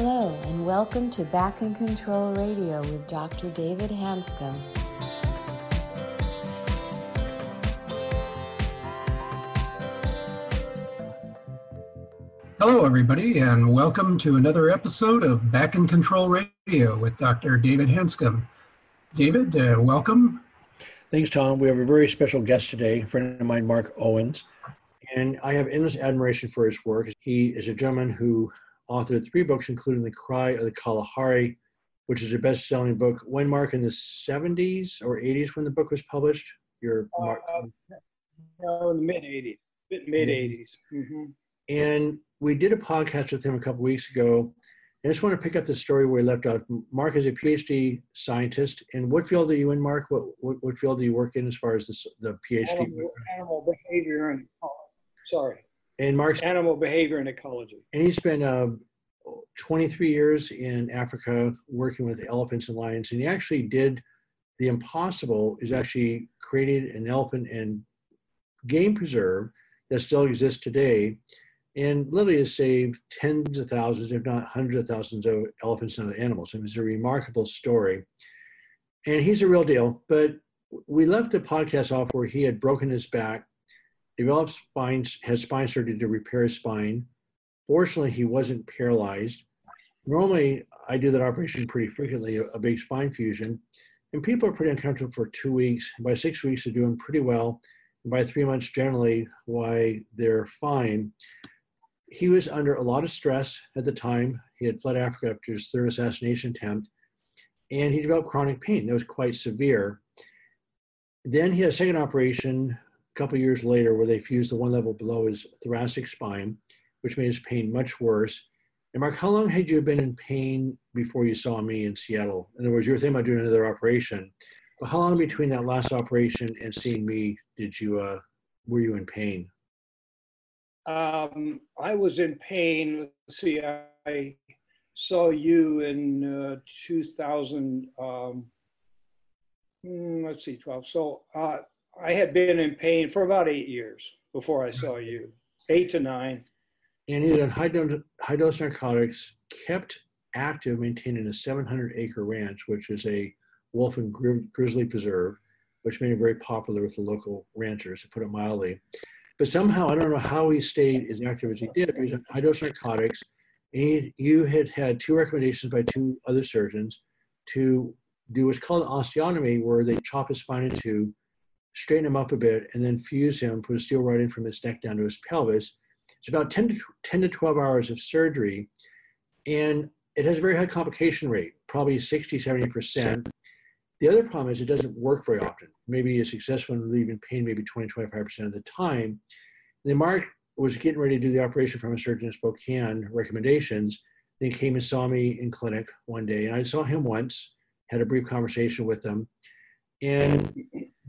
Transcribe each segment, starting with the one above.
Hello, and welcome to Back in Control Radio with Dr. David Hanscom. Hello, everybody, and welcome to another episode of Back in Control Radio with Dr. David Hanscom. David, uh, welcome. Thanks, Tom. We have a very special guest today, a friend of mine, Mark Owens. And I have endless admiration for his work. He is a gentleman who authored three books, including The Cry of the Kalahari, which is a best selling book. When, Mark, in the 70s or 80s when the book was published? Your uh, Mark. no, in the mid 80s, mid 80s. Mm-hmm. And we did a podcast with him a couple weeks ago. I just want to pick up the story where we left off. Mark is a PhD scientist. And what field are you in, Mark? What, what, what field do you work in as far as the, the PhD? Animal, animal behavior and sorry. And Mark's animal behavior and ecology. And he spent uh, 23 years in Africa working with elephants and lions. And he actually did the impossible is actually created an elephant and game preserve that still exists today and literally has saved tens of thousands, if not hundreds of thousands of elephants and other animals. It was a remarkable story. And he's a real deal. But we left the podcast off where he had broken his back, developed spine, had spine surgery to repair his spine. Fortunately, he wasn't paralyzed. Normally, I do that operation pretty frequently, a big spine fusion. And people are pretty uncomfortable for two weeks. By six weeks, they're doing pretty well. And by three months, generally, why they're fine he was under a lot of stress at the time. He had fled Africa after his third assassination attempt, and he developed chronic pain that was quite severe. Then he had a second operation a couple years later where they fused the one level below his thoracic spine, which made his pain much worse. And Mark, how long had you been in pain before you saw me in Seattle? In other words, you were thinking about doing another operation. But how long between that last operation and seeing me did you uh, were you in pain? Um, I was in pain. Let's see, I saw you in uh, 2000. Um, hmm, let's see, 12. So uh, I had been in pain for about eight years before I saw you, eight to nine. And he had high dose, high dose narcotics, kept active, maintaining a 700 acre ranch, which is a wolf and grizzly preserve, which made him very popular with the local ranchers, to put it mildly. But somehow, I don't know how he stayed as active as he did. He was on high dose narcotics. And you had had two recommendations by two other surgeons to do what's called osteotomy, where they chop his spine in two, straighten him up a bit, and then fuse him, put a steel rod in from his neck down to his pelvis. It's about 10 to, 10 to 12 hours of surgery. And it has a very high complication rate, probably 60, 70%. The other problem is it doesn't work very often. Maybe it's successful in relieving pain maybe 20, 25% of the time. And then Mark was getting ready to do the operation from a surgeon in Spokane, recommendations. Then he came and saw me in clinic one day. And I saw him once, had a brief conversation with him. And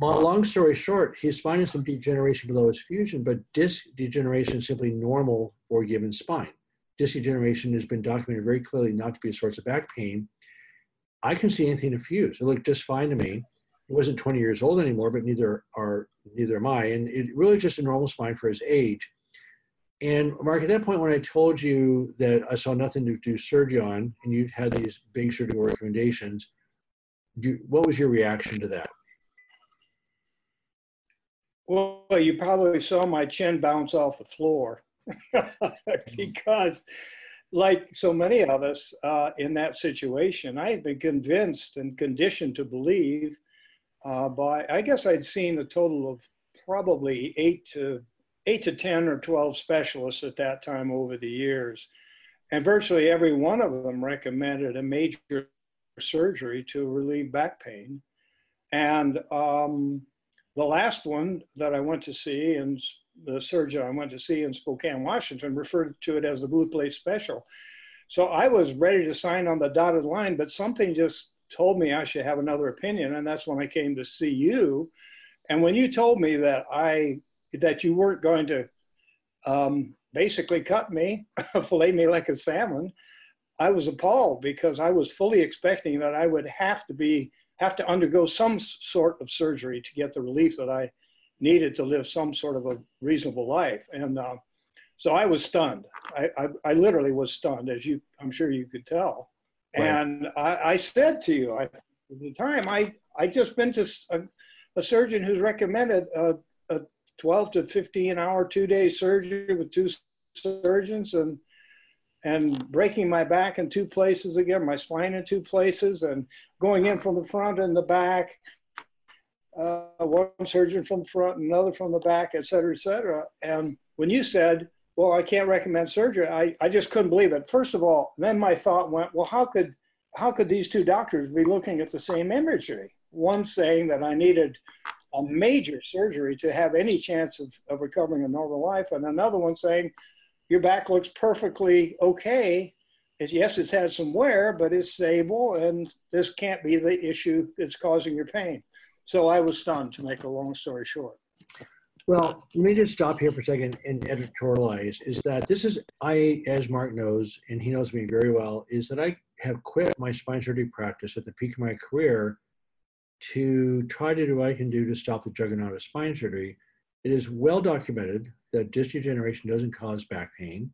long story short, spine has some degeneration below his fusion, but disc degeneration is simply normal for a given spine. Disc degeneration has been documented very clearly not to be a source of back pain. I can see anything to fuse. It looked just fine to me. He wasn't 20 years old anymore, but neither are neither am I. And it really just a normal spine for his age. And Mark, at that point, when I told you that I saw nothing to do surgery on, and you had these big surgical recommendations, what was your reaction to that? Well, you probably saw my chin bounce off the floor because like so many of us uh, in that situation, I had been convinced and conditioned to believe uh, by, I guess I'd seen a total of probably eight to eight to 10 or 12 specialists at that time over the years. And virtually every one of them recommended a major surgery to relieve back pain. And um, the last one that I went to see, and the surgeon I went to see in Spokane, Washington, referred to it as the blue plate special. So I was ready to sign on the dotted line, but something just told me I should have another opinion, and that's when I came to see you. And when you told me that I that you weren't going to um, basically cut me, fillet me like a salmon, I was appalled because I was fully expecting that I would have to be have to undergo some sort of surgery to get the relief that I needed to live some sort of a reasonable life. And uh, So I was stunned. I, I, I literally was stunned, as you, I'm sure you could tell. Right. And I, I said to you, I, at the time, I, I just been to a, a surgeon who's recommended a, a 12 to 15 hour, two day surgery with two surgeons and, and breaking my back in two places again, my spine in two places, and going in from the front and the back, uh, one surgeon from the front, another from the back, et cetera, et cetera. And when you said, well, I can't recommend surgery, I, I just couldn't believe it. First of all, then my thought went, well, how could, how could these two doctors be looking at the same imagery? One saying that I needed a major surgery to have any chance of, of recovering a normal life, and another one saying, your back looks perfectly okay. It's, yes, it's had some wear, but it's stable, and this can't be the issue that's causing your pain. So I was stunned, to make a long story short. Well, let me just stop here for a second and editorialize. Is that this is I, as Mark knows, and he knows me very well, is that I have quit my spine surgery practice at the peak of my career to try to do what I can do to stop the juggernaut of spine surgery. It is well documented that disc degeneration doesn't cause back pain,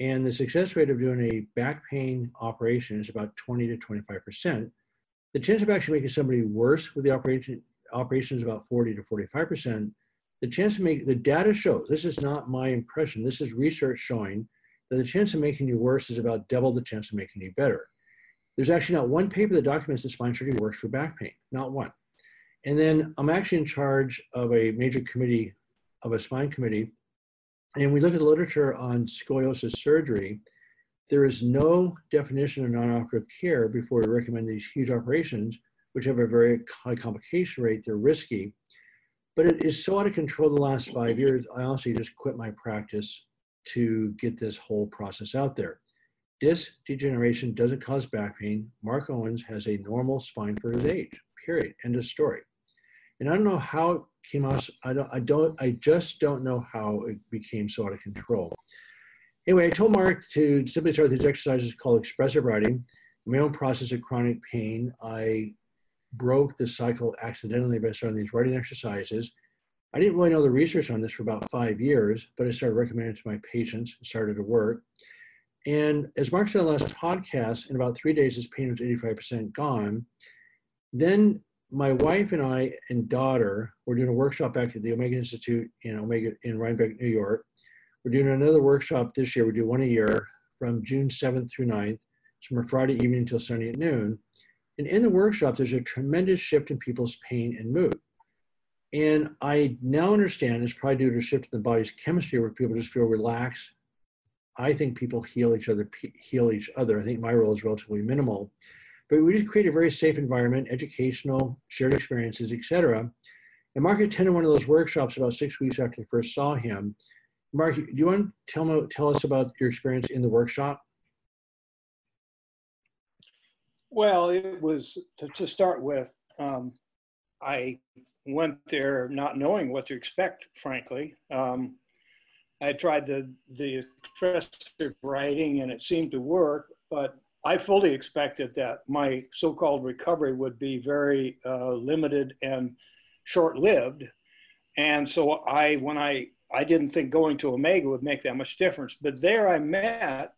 and the success rate of doing a back pain operation is about 20 to 25 percent the chance of actually making somebody worse with the operation operation is about 40 to 45 percent. The chance of making the data shows this is not my impression. This is research showing that the chance of making you worse is about double the chance of making you better. There's actually not one paper that documents that spine surgery works for back pain, not one. And then I'm actually in charge of a major committee, of a spine committee, and we look at the literature on scoliosis surgery there is no definition of non-operative care before we recommend these huge operations, which have a very high complication rate. They're risky, but it is so out of control the last five years. I honestly just quit my practice to get this whole process out there. Disc degeneration doesn't cause back pain. Mark Owens has a normal spine for his age. Period. End of story. And I don't know how it came out. I don't. I don't. I just don't know how it became so out of control. Anyway, I told Mark to simply start these exercises called expressive writing. In my own process of chronic pain, I broke the cycle accidentally by starting these writing exercises. I didn't really know the research on this for about five years, but I started recommending it to my patients and started to work. And as Mark said in the last podcast, in about three days, his pain was 85% gone. Then my wife and I and daughter were doing a workshop back at the Omega Institute in Omega in Rhinebeck, New York. We're doing another workshop this year. We do one a year from June 7th through 9th. It's from a Friday evening until Sunday at noon. And in the workshop, there's a tremendous shift in people's pain and mood. And I now understand it's probably due to a shift in the body's chemistry where people just feel relaxed. I think people heal each other, heal each other. I think my role is relatively minimal. But we just create a very safe environment, educational, shared experiences, etc. And Mark attended one of those workshops about six weeks after I first saw him. Mark, do you want to tell, me, tell us about your experience in the workshop? Well, it was to, to start with. Um, I went there not knowing what to expect, frankly. Um, I tried the the expressive writing, and it seemed to work, but I fully expected that my so-called recovery would be very uh, limited and short-lived. And so I, when I I didn't think going to Omega would make that much difference. But there I met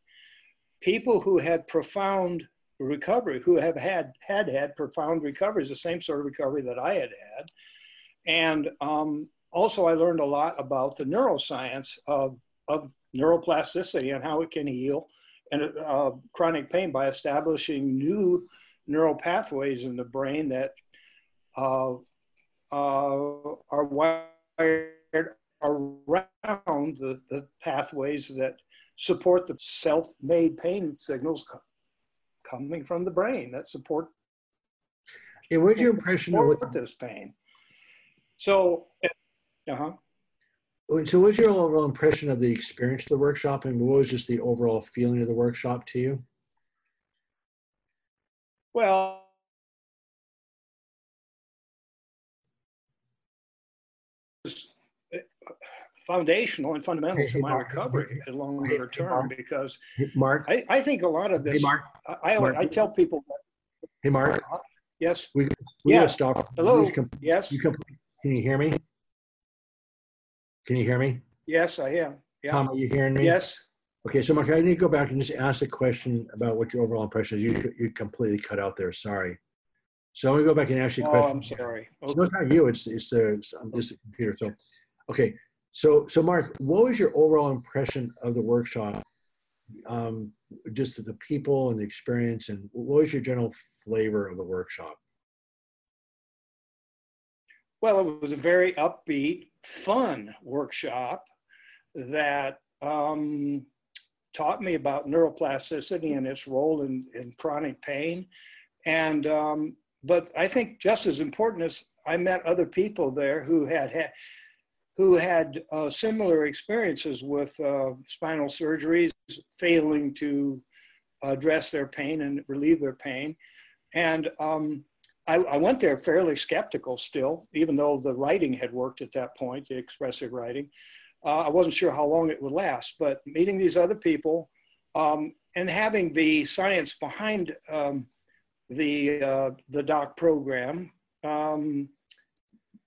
people who had profound recovery, who have had had had profound recoveries, the same sort of recovery that I had had. And um, also, I learned a lot about the neuroscience of, of neuroplasticity and how it can heal and uh, chronic pain by establishing new neural pathways in the brain that uh, uh, are wired around the, the pathways that support the self-made pain signals co- coming from the brain that support and what's your impression of what this pain. So uh-huh so what's your overall impression of the experience of the workshop and what was just the overall feeling of the workshop to you? Well eh, foundational and fundamental Hey, to my Mark. recovery at longer Hey, hey, term Mark. because mark. I, I think a lot of hey this mark. I, I, Mark. I tell people hey mark. Yes. We, we Yeah. gotta stop. Hello. Come- yes. You come, can you hear me can you hear me yes I am Yeah. Tom, are you hearing me? Yes. Okay, so Mark, I need to go back and just ask the question about what your overall impression is. You, you completely cut out there. Sorry. So I'm gonna go back and ask you a question. Oh, question. I'm sorry. So it's not you. It's it's the it's, um, it's the computer. So, okay. So so Mark, what was your overall impression of the workshop? Um, just the people and the experience, and what was your general flavor of the workshop? Well, it was a very upbeat, fun workshop that um, taught me about neuroplasticity and its role in, in chronic pain. And, um, but I think just as important as I met other people there who had, had who had uh, similar experiences with uh, spinal surgeries, failing to address their pain and relieve their pain. And um, I, I, went there fairly skeptical still, even though the writing had worked at that point, the expressive writing. Uh, I wasn't sure how long it would last, but meeting these other people um, and having the science behind um, the, uh, the doc program um,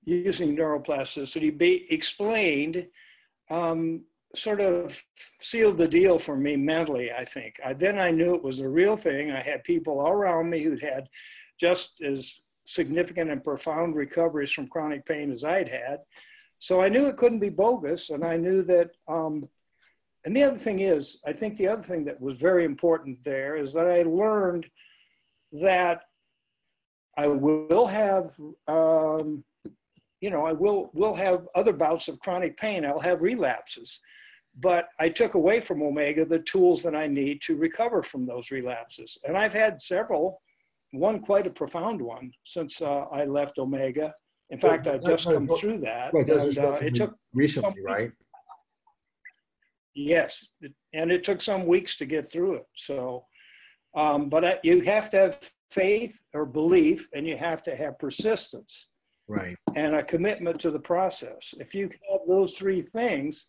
using neuroplasticity be explained um, sort of sealed the deal for me mentally, I think. I, then I knew it was a real thing. I had people all around me who'd had just as significant and profound recoveries from chronic pain as I'd had. So I knew it couldn't be bogus. And I knew that, um, and the other thing is, I think the other thing that was very important there is that I learned that I will have, um, you know, I will will have other bouts of chronic pain. I'll have relapses, but I took away from Omega the tools that I need to recover from those relapses. And I've had several, one quite a profound one since uh, I left Omega. In fact, I've just come through that. Right, and, uh, it took recently, right? Yes, and it took some weeks to get through it. So, um, but you have to have faith or belief, and you have to have persistence right and a commitment to the process if you have those three things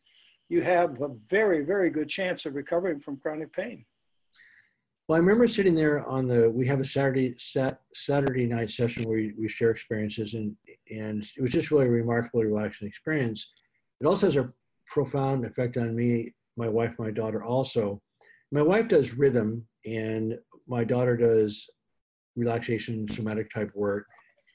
you have a very very good chance of recovering from chronic pain well i remember sitting there on the we have a saturday sat, saturday night session where we, share experiences and and it was just really a remarkably relaxing experience. It also has a profound effect on me my wife my daughter also. My wife does rhythm and my daughter does relaxation somatic type work.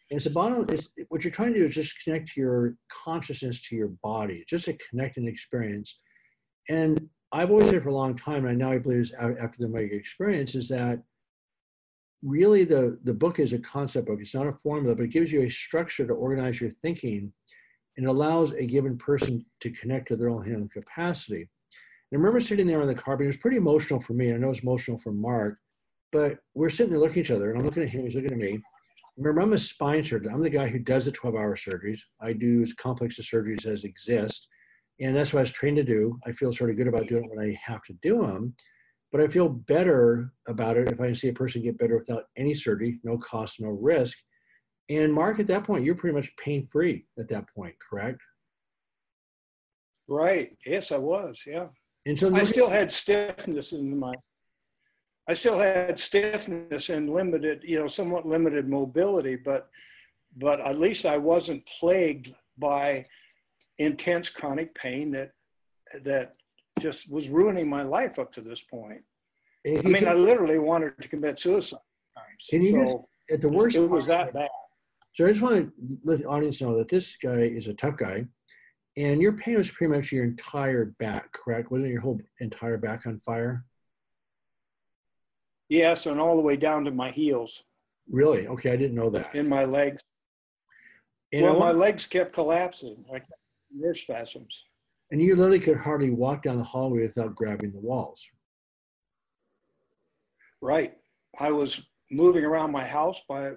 And it's about it's what you're trying to do is just connect your consciousness to your body, just a connecting experience. And I've always said for a long time, and I now I believe is after the Omega experience, is that really the, the book is a concept book. It's not a formula, but it gives you a structure to organize your thinking and allows a given person to connect to their own handling capacity. And I remember sitting there on the carpet, it was pretty emotional for me. And I know it's emotional for Mark, but we're sitting there looking at each other, and I'm looking at him, he's looking at me. Remember, I'm a spine surgeon. I'm the guy who does the 12 hour surgeries. I do as complex of surgeries as exist. And that's what I was trained to do. I feel sort of good about doing it when I have to do them. But I feel better about it if I see a person get better without any surgery, no cost, no risk. And Mark, at that point, you're pretty much pain free at that point, correct? Right. Yes, I was. Yeah. And so I still had stiffness in my I still had stiffness and limited, you know, somewhat limited mobility, but but at least I wasn't plagued by intense chronic pain that that just was ruining my life up to this point. I mean, can, I literally wanted to commit suicide. Can you so just, at the worst, it was that bad. So I just want to let the audience know that this guy is a tough guy, and your pain was pretty much your entire back, correct? Wasn't your whole entire back on fire? Yes, and all the way down to my heels. Really? Okay, I didn't know that. In my legs. And well, my legs kept collapsing, like nerve spasms. And you literally could hardly walk down the hallway without grabbing the walls. Right. I was moving around my house by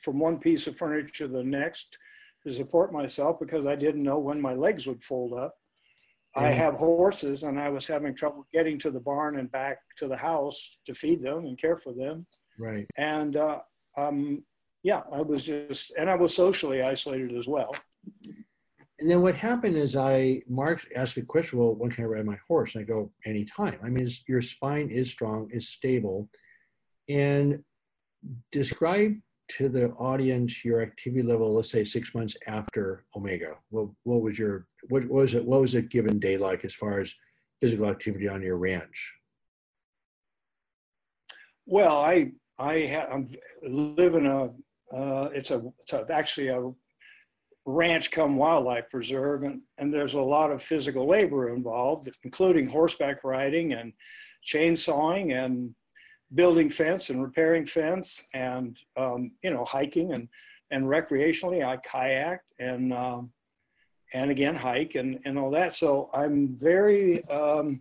from one piece of furniture to the next to support myself because I didn't know when my legs would fold up. I have horses and I was having trouble getting to the barn and back to the house to feed them and care for them. Right. And uh, um, yeah, I was just, and I was socially isolated as well. And then what happened is I, Mark asked me a question, well, when can I ride my horse? And I go, anytime. I mean, your spine is strong, is stable. And describe to the audience your activity level, let's say six months after Omega. What, what was your what was it? What was a given day like as far as physical activity on your ranch? Well, I I live in a uh, it's a it's a, actually a ranch come wildlife preserve and, and there's a lot of physical labor involved including horseback riding and chainsawing and building fence and repairing fence and um, you know hiking and and recreationally i kayak and um, and again hike and and all that so i'm very um,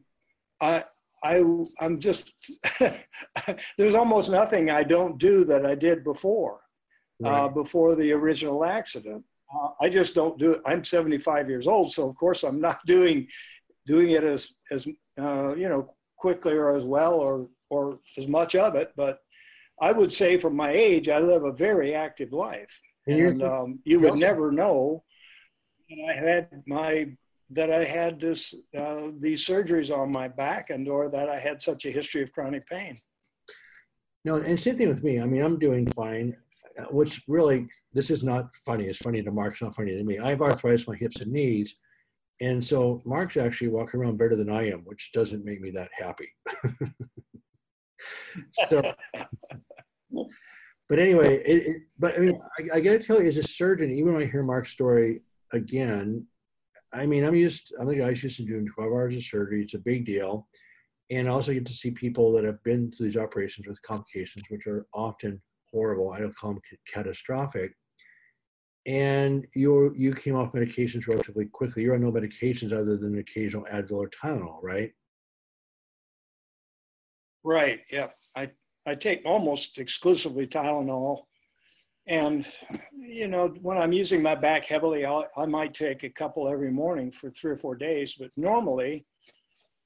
i I, I'm just, there's almost nothing I don't do that I did before, uh, right. uh, before the original accident. Uh, I just don't do it. I'm 75 years old, so of course I'm not doing, doing it as, as uh, you know, quickly or as well or, or as much of it. But I would say from my age, I live a very active life. And, and um, you would never know And I had my that I had this uh, these surgeries on my back and or that I had such a history of chronic pain. No, and same thing with me. I mean, I'm doing fine. Uh, which really, this is not funny. It's funny to Mark. It's not funny to me. I have arthritis in my hips and knees, and so Mark's actually walking around better than I am, which doesn't make me that happy. so, but anyway, it, it, but I mean, I, I got to tell you, as a surgeon, even when I hear Mark's story again, I mean, I'm used, I'm the guy who's used to doing 12 hours of surgery. It's a big deal. And I also get to see people that have been through these operations with complications, which are often horrible. I don't call them catastrophic. And you you came off medications relatively quickly. You're on no medications other than occasional Advil or Tylenol, right? Right. Yeah. I I take almost exclusively Tylenol and, you know, when I'm using my back heavily, I'll, i might take a couple every morning for three or four days. But normally,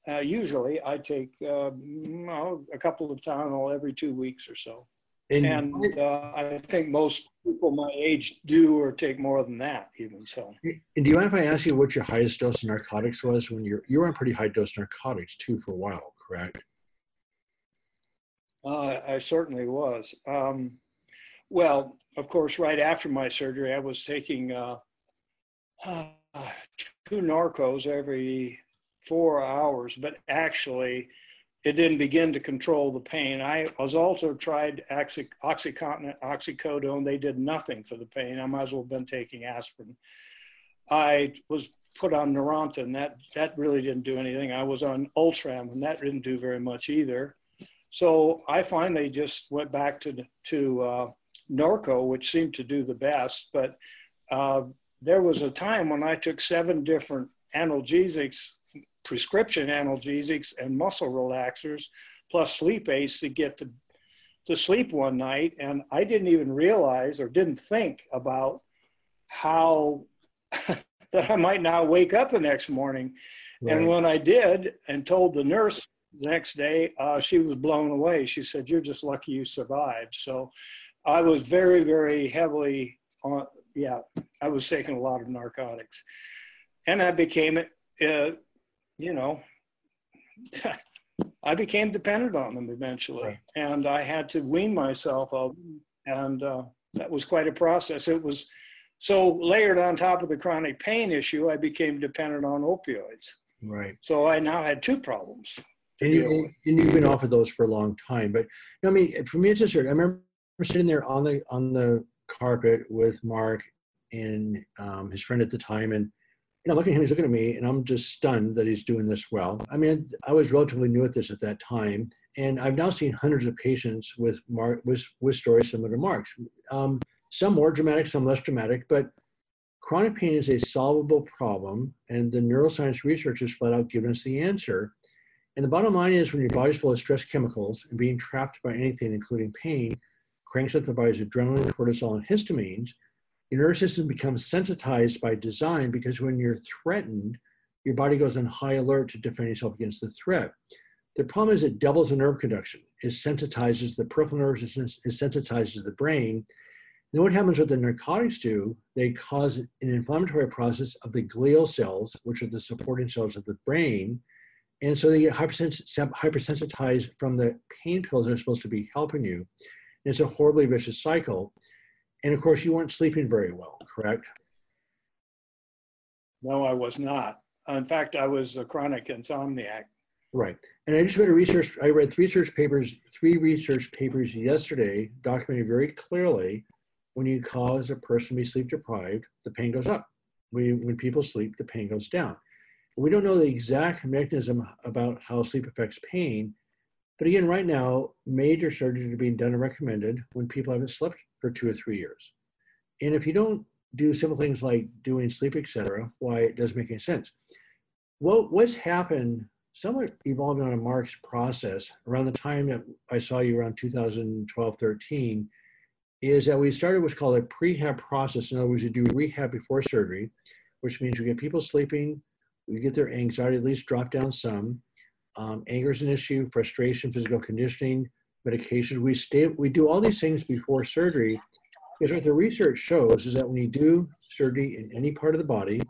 uh, usually, I take uh, a couple of Tylenol every two weeks or so. And, and uh, I think most people my age do or take more than that, even so. And do you mind if I ask you what your highest dose of narcotics was when you're you were on pretty high dose narcotics too for a while, correct? Uh, I certainly was. Um, well, of course, right after my surgery, I was taking uh, uh, two Norcos every four hours, but actually, it didn't begin to control the pain. I was also tried Oxy, Oxycontin, oxycodone. They did nothing for the pain. I might as well have been taking aspirin. I was put on Neurontin. That that really didn't do anything. I was on Ultram, and that didn't do very much either. So I finally just went back to to uh, Norco, which seemed to do the best. But uh, there was a time when I took seven different analgesics, prescription analgesics, and muscle relaxers, plus sleep aids to get to, to sleep one night. And I didn't even realize or didn't think about how that I might not wake up the next morning. Right. And when I did and told the nurse the next day, uh, she was blown away. She said, You're just lucky you survived. So I was very, very heavily on, yeah, I was taking a lot of narcotics. And I became, uh, you know, I became dependent on them eventually. Right. And I had to wean myself of them. And uh, that was quite a process. It was so layered on top of the chronic pain issue, I became dependent on opioids. Right. So I now had two problems. And, you, and you've been off of those for a long time. But you know, I mean, for me, it's just I remember sitting there on the on the carpet with Mark and um, his friend at the time, and you know, looking at him, he's looking at me, and I'm just stunned that he's doing this well. I mean, I was relatively new at this at that time, and I've now seen hundreds of patients with Mark with with stories similar to Mark's. Um, some more dramatic, some less dramatic, but chronic pain is a solvable problem, and the neuroscience research has flat out given us the answer. And the bottom line is, when your body's full of stress chemicals and being trapped by anything, including pain, cranks up the body's adrenaline, cortisol, and histamines, your nervous system becomes sensitized by design because when you're threatened, your body goes on high alert to defend itself against the threat. The problem is it doubles the nerve conduction. It sensitizes the peripheral nervous system, it sensitizes the brain. Then what happens what the narcotics do, they cause an inflammatory process of the glial cells, which are the supporting cells of the brain. And so they get hypersensitized from the pain pills that are supposed to be helping you. It's a horribly vicious cycle. And of course, you weren't sleeping very well, correct? No, I was not. In fact, I was a chronic insomniac. Right. And I just read a research, I read three research papers, three research papers yesterday documenting very clearly when you cause a person to be sleep deprived, the pain goes up. When, when people sleep, the pain goes down. We don't know the exact mechanism about how sleep affects pain, but again, right now, major surgeries are being done and recommended when people haven't slept for two or three years. And if you don't do simple things like doing sleep, etc., why it doesn't make any sense. What what's happened somewhat evolved on a Mark's process around the time that I saw you around 2012, 13, is that we started what's called a prehab process. In other words, you do rehab before surgery, which means we get people sleeping, we get their anxiety at least drop down some. Um, anger is an issue, frustration, physical conditioning, medication. We stay, we do all these things before surgery because what the research shows is that when you do surgery in any part of the body,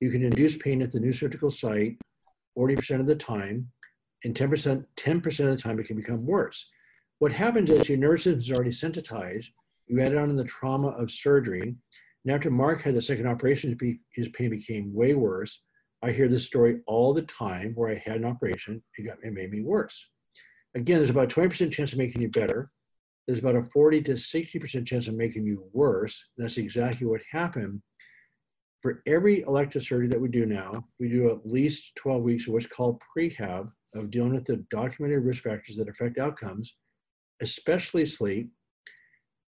you can induce pain at the new surgical site 40% of the time, and 10%, 10% of the time it can become worse. What happens is your nervous system is already sensitized, you add on the trauma of surgery, and after Mark had the second operation, his pain became way worse. I hear this story all the time where I had an operation, it, got, it made me worse. Again, there's about a 20% chance of making you better. There's about a 40 to 60% chance of making you worse. That's exactly what happened for every elective surgery that we do now, we do at least 12 weeks of what's called prehab of dealing with the documented risk factors that affect outcomes, especially sleep.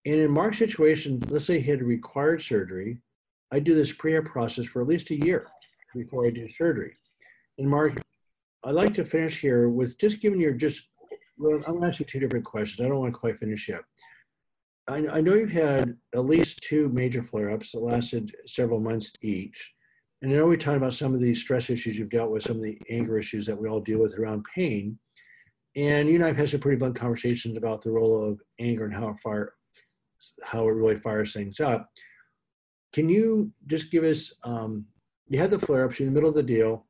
And in Mark's situation, let's say he had required surgery, I do this prehab process for at least a year before I do surgery. And Mark, I'd like to finish here with just giving you just, well, I'm gonna ask you two different questions. I don't want to quite finish yet. I, I know you've had at least two major flare-ups that lasted several months each. And I know we talked about some of these stress issues you've dealt with, some of the anger issues that we all deal with around pain. And you and I've had some pretty blunt conversations about the role of anger and how it fire, how it really fires things up. Can you just give us? Um, you had the flare-ups, you're in the middle of the deal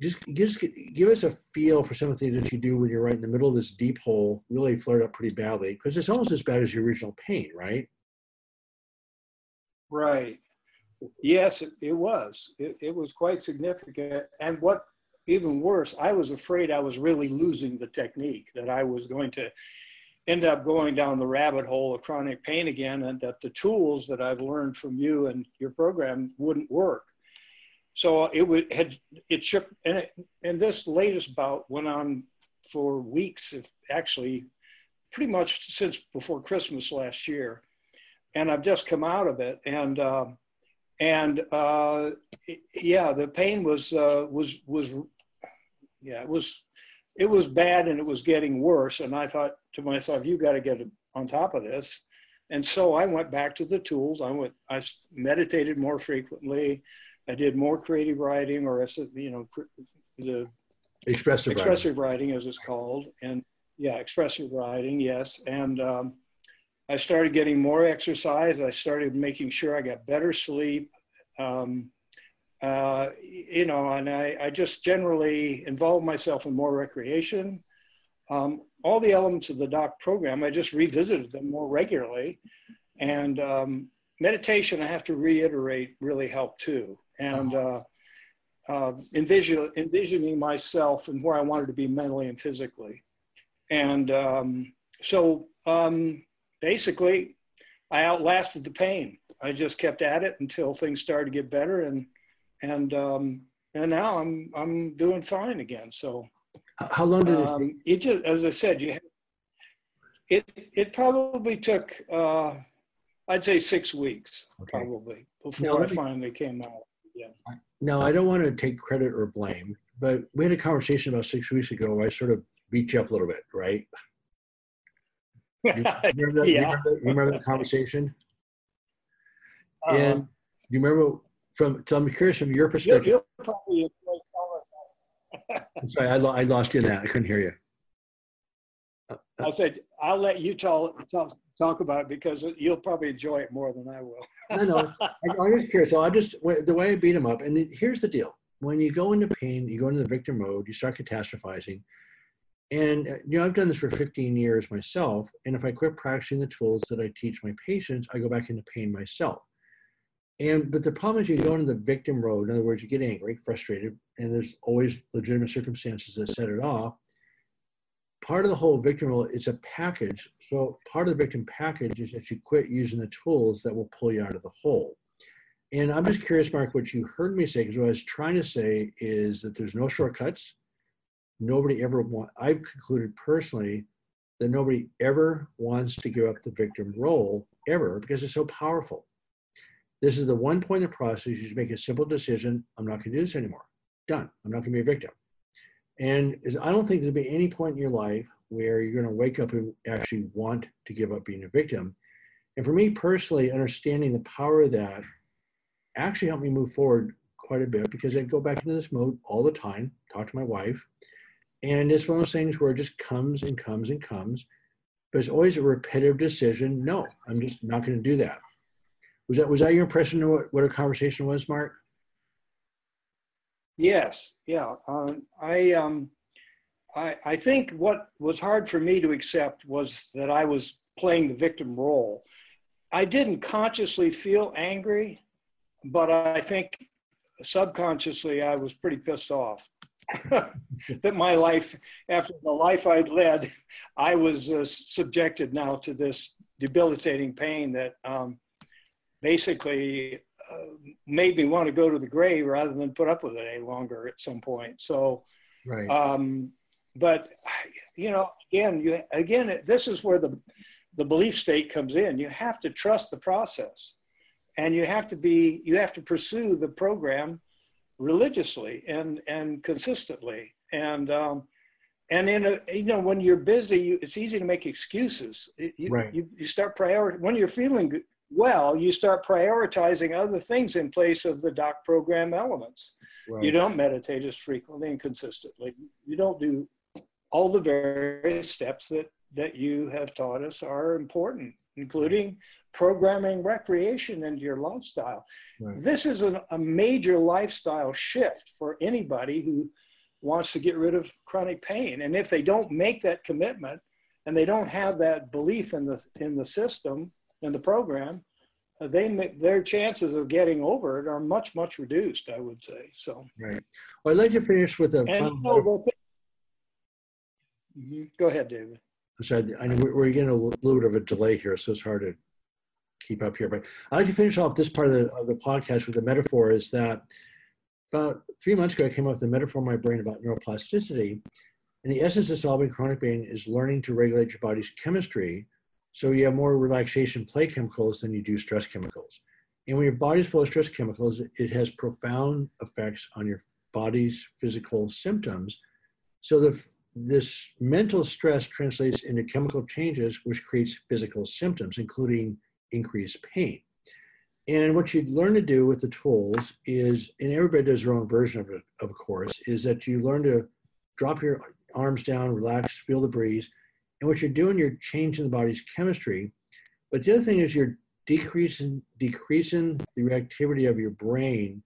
just just give us a feel for some of the things that you do when you're right in the middle of this deep hole, really flared up pretty badly, because it's almost as bad as your original pain, right? Right. Yes, it, it was. It, it was quite significant. And what even worse, I was afraid I was really losing the technique, that I was going to end up going down the rabbit hole of chronic pain again, and that the tools that I've learned from you and your program wouldn't work. So it would had it shook, and it, and this latest bout went on for weeks, if actually, pretty much since before Christmas last year, and I've just come out of it, and uh, and uh, yeah, the pain was uh, was was yeah, it was it was bad, and it was getting worse, and I thought to myself, you got to get on top of this. And so I went back to the tools. I went, I meditated more frequently. I did more creative writing, or you know, the expressive expressive writing. writing, as it's called, and yeah, expressive writing, yes. And um, I started getting more exercise. I started making sure I got better sleep. Um, uh, you know, and I, I, just generally involved myself in more recreation. Um, all the elements of the doc program, I just revisited them more regularly. And um, meditation, I have to reiterate, really helped too and uh, uh, envision, envisioning myself and where I wanted to be mentally and physically. And um, so um, basically, I outlasted the pain. I just kept at it until things started to get better, and and um, and now I'm I'm doing fine again. So how long did it um, take? It just, as I said, you. Have, it it probably took uh, I'd say six weeks okay. probably before I finally came out. Yeah. Now, I don't want to take credit or blame, but we had a conversation about six weeks ago where I sort of beat you up a little bit, right? You remember that, yeah. remember, that, remember that conversation? Uh-huh. And you remember from, so I'm curious from your perspective. You're, you're probably I'm sorry, I, lo- I lost you in that. I couldn't hear you. Uh, I said, I'll let you tell, tell, talk about it because you'll probably enjoy it more than I will. I know. I, am just curious. So I'm just the way I beat him up, and here's the deal: when you go into pain, you go into the victim mode, you start catastrophizing. And uh, you know, I've done this for 15 years myself. And if I quit practicing the tools that I teach my patients, I go back into pain myself. And but the problem is you go into the victim road. In other words, you get angry, frustrated, and there's always legitimate circumstances that set it off. Part of the whole victim role is a package. So part of the victim package is that you quit using the tools that will pull you out of the hole. And I'm just curious, Mark, what you heard me say, because what I was trying to say is that there's no shortcuts. Nobody ever want. I've concluded personally that nobody ever wants to give up the victim role ever because it's so powerful. This is the one point in the process you just make a simple decision. I'm not going to do this anymore. Done. I'm not going to be a victim. And I don't think there'll be any point in your life where you're going to wake up and actually want to give up being a victim. And for me personally, understanding the power of that actually helped me move forward quite a bit because I go back into this mode all the time, talk to my wife. And it's one of those things where it just comes and comes and comes. But it's always a repetitive decision. No, I'm just not going to do that. Was that was that your impression of what, what a conversation was, Mark? Yes, yeah. Um, I um, I I think what was hard for me to accept was that I was playing the victim role. I didn't consciously feel angry, but I think subconsciously I was pretty pissed off that my life, after the life I'd led, I was uh, subjected now to this debilitating pain that um, basically made me want to go to the grave rather than put up with it any longer at some point. So, right. Um, but you know, again, you again, this is where the the belief state comes in. You have to trust the process, and you have to be you have to pursue the program religiously and and consistently. And um, and in a you know when you're busy, you, it's easy to make excuses. You, right. you, you start priority when you're feeling well, you start prioritizing other things in place of the doc program elements. Right. You don't meditate as frequently and consistently. You don't do all the various steps that, that you have taught us are important, including programming recreation into your lifestyle. Right. This is an, a major lifestyle shift for anybody who wants to get rid of chronic pain. And if they don't make that commitment and they don't have that belief in the in the system, in the program, uh, they their chances of getting over it are much much reduced. I would say so. Right. Well, I'd like to finish with a. And, no, mm-hmm. Go ahead, David. I'm sorry. I know we're getting a little bit of a delay here, so it's hard to keep up here. But I'd like to finish off this part of the, of the podcast with a metaphor. Is that about three months ago, I came up with a metaphor in my brain about neuroplasticity. And the essence of solving chronic pain is learning to regulate your body's chemistry so you have more relaxation play chemicals than you do stress chemicals. And when your body's full of stress chemicals, it has profound effects on your body's physical symptoms. So the, this mental stress translates into chemical changes, which creates physical symptoms, including increased pain. And what you learn to do with the tools is, and everybody does their own version of it, of course, is that you learn to drop your arms down, relax, feel the breeze, and what you're doing, you're changing the body's chemistry. But the other thing is you're decreasing decreasing the reactivity of your brain.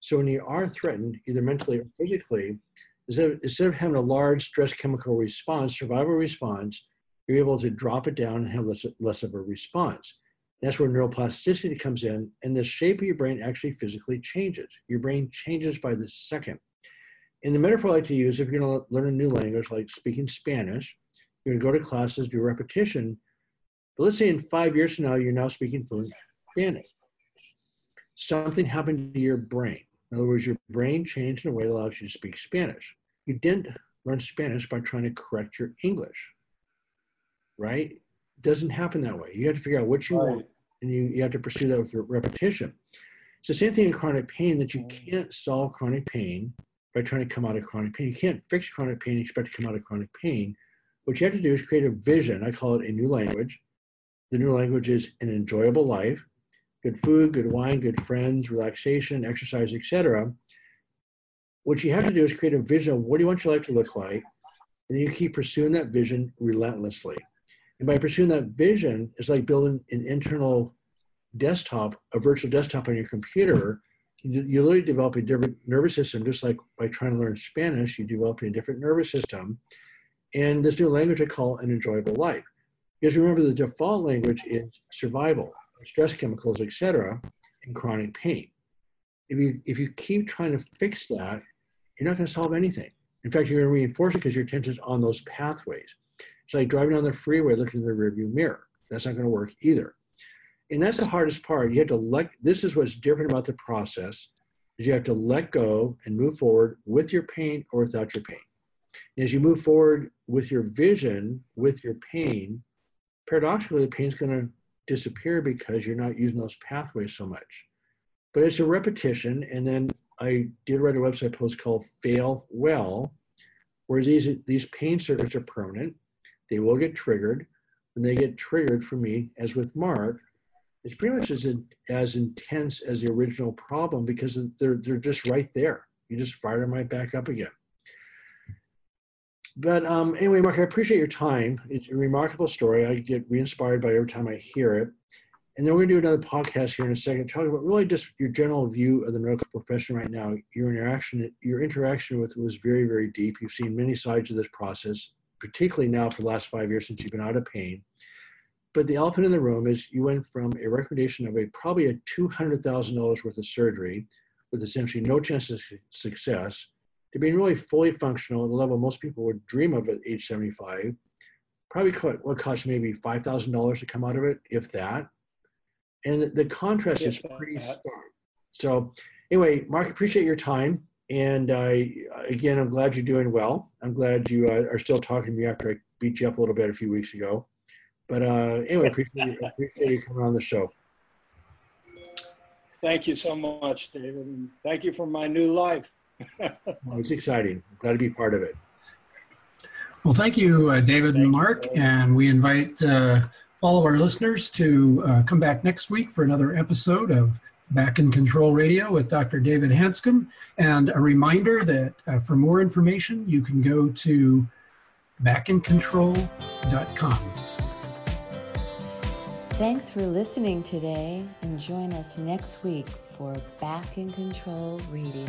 So when you are threatened, either mentally or physically, instead of, instead of having a large stress chemical response, survival response, you're able to drop it down and have less, less of a response. That's where neuroplasticity comes in, and the shape of your brain actually physically changes. Your brain changes by the second. And the metaphor I like to use, if you're going to learn a new language like speaking Spanish, you're going to go to classes, do repetition. But let's say in five years from now, you're now speaking fluent Spanish. Something happened to your brain. In other words, your brain changed in a way that allows you to speak Spanish. You didn't learn Spanish by trying to correct your English, right? It doesn't happen that way. You have to figure out what you right. want, and you, you have to pursue that with repetition. It's the same thing in chronic pain that you can't solve chronic pain by trying to come out of chronic pain. You can't fix chronic pain and expect to come out of chronic pain what you have to do is create a vision. I call it a new language. The new language is an enjoyable life, good food, good wine, good friends, relaxation, exercise, etc. What you have to do is create a vision of what do you want your life to look like, and you keep pursuing that vision relentlessly. And by pursuing that vision, it's like building an internal desktop, a virtual desktop on your computer. You, you literally develop a different nervous system, just like by trying to learn Spanish, you develop a different nervous system and this new language I call an enjoyable life. Because remember, the default language is survival, stress chemicals, etc. and chronic pain. If you if you keep trying to fix that, you're not going to solve anything. In fact, you're going to reinforce it because your attention's on those pathways. It's like driving on the freeway looking in the rearview mirror. That's not going to work either. And that's the hardest part. You have to let. This is what's different about the process is you have to let go and move forward with your pain or without your pain. As you move forward with your vision, with your pain, paradoxically, the pain's going to disappear because you're not using those pathways so much. But it's a repetition. And then I did write a website post called Fail Well, where these, these pain circuits are permanent. They will get triggered. When they get triggered for me, as with Mark, it's pretty much as, as intense as the original problem because they're, they're just right there. You just fire them right back up again. But um, anyway, Mark, I appreciate your time. It's a remarkable story. I get re-inspired by every time I hear it. And then we're gonna do another podcast here in a second, talking about really just your general view of the medical profession right now. Your interaction, your interaction with was very, very deep. You've seen many sides of this process, particularly now for the last five years since you've been out of pain. But the elephant in the room is you went from a recommendation of a probably a $200,000 worth of surgery with essentially no chance of success to being really fully functional at the level most people would dream of at age 75. Probably what cost maybe $5,000 to come out of it, if that. And the contrast is pretty stark. So anyway, Mark, appreciate your time. And I, again, I'm glad you're doing well. I'm glad you uh, are still talking to me after I beat you up a little bit a few weeks ago. But uh, anyway, appreciate you, appreciate you coming on the show. Thank you so much, David. And thank you for my new life. well, it's exciting. I'm glad to be part of it. Well, thank you, uh, David thank and Mark. You. And we invite uh, all of our listeners to uh, come back next week for another episode of Back in Control Radio with Dr. David Hanscom. And a reminder that uh, for more information, you can go to backincontrol.com. Thanks for listening today and join us next week for Back in Control Radio.